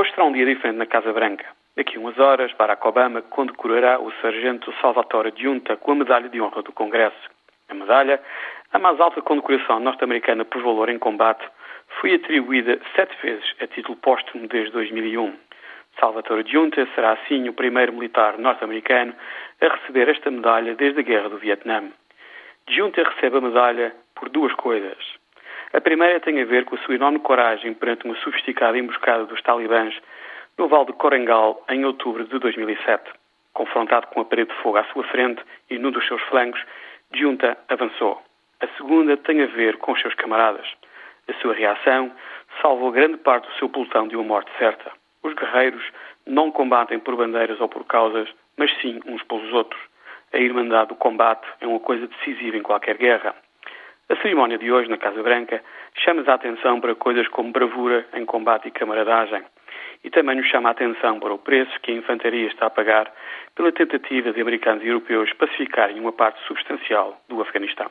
Hoje será um dia diferente na Casa Branca. Daqui a umas horas, Barack Obama condecorará o sargento Salvatore Giunta com a Medalha de Honra do Congresso. A medalha, a mais alta condecoração norte-americana por valor em combate, foi atribuída sete vezes a título póstumo desde 2001. Salvatore Giunta será assim o primeiro militar norte-americano a receber esta medalha desde a Guerra do Vietnã. Giunta recebe a medalha por duas coisas. A primeira tem a ver com a sua enorme coragem perante uma sofisticada emboscada dos talibãs no Val de Korengal em outubro de 2007. Confrontado com a parede de fogo à sua frente e num dos seus flancos, Junta avançou. A segunda tem a ver com os seus camaradas. A sua reação salvou grande parte do seu pelotão de uma morte certa. Os guerreiros não combatem por bandeiras ou por causas, mas sim uns pelos outros. A irmandade do combate é uma coisa decisiva em qualquer guerra. A cerimónia de hoje na Casa Branca chama a atenção para coisas como bravura em combate e camaradagem. E também nos chama a atenção para o preço que a infantaria está a pagar pela tentativa de americanos e europeus pacificarem uma parte substancial do Afeganistão.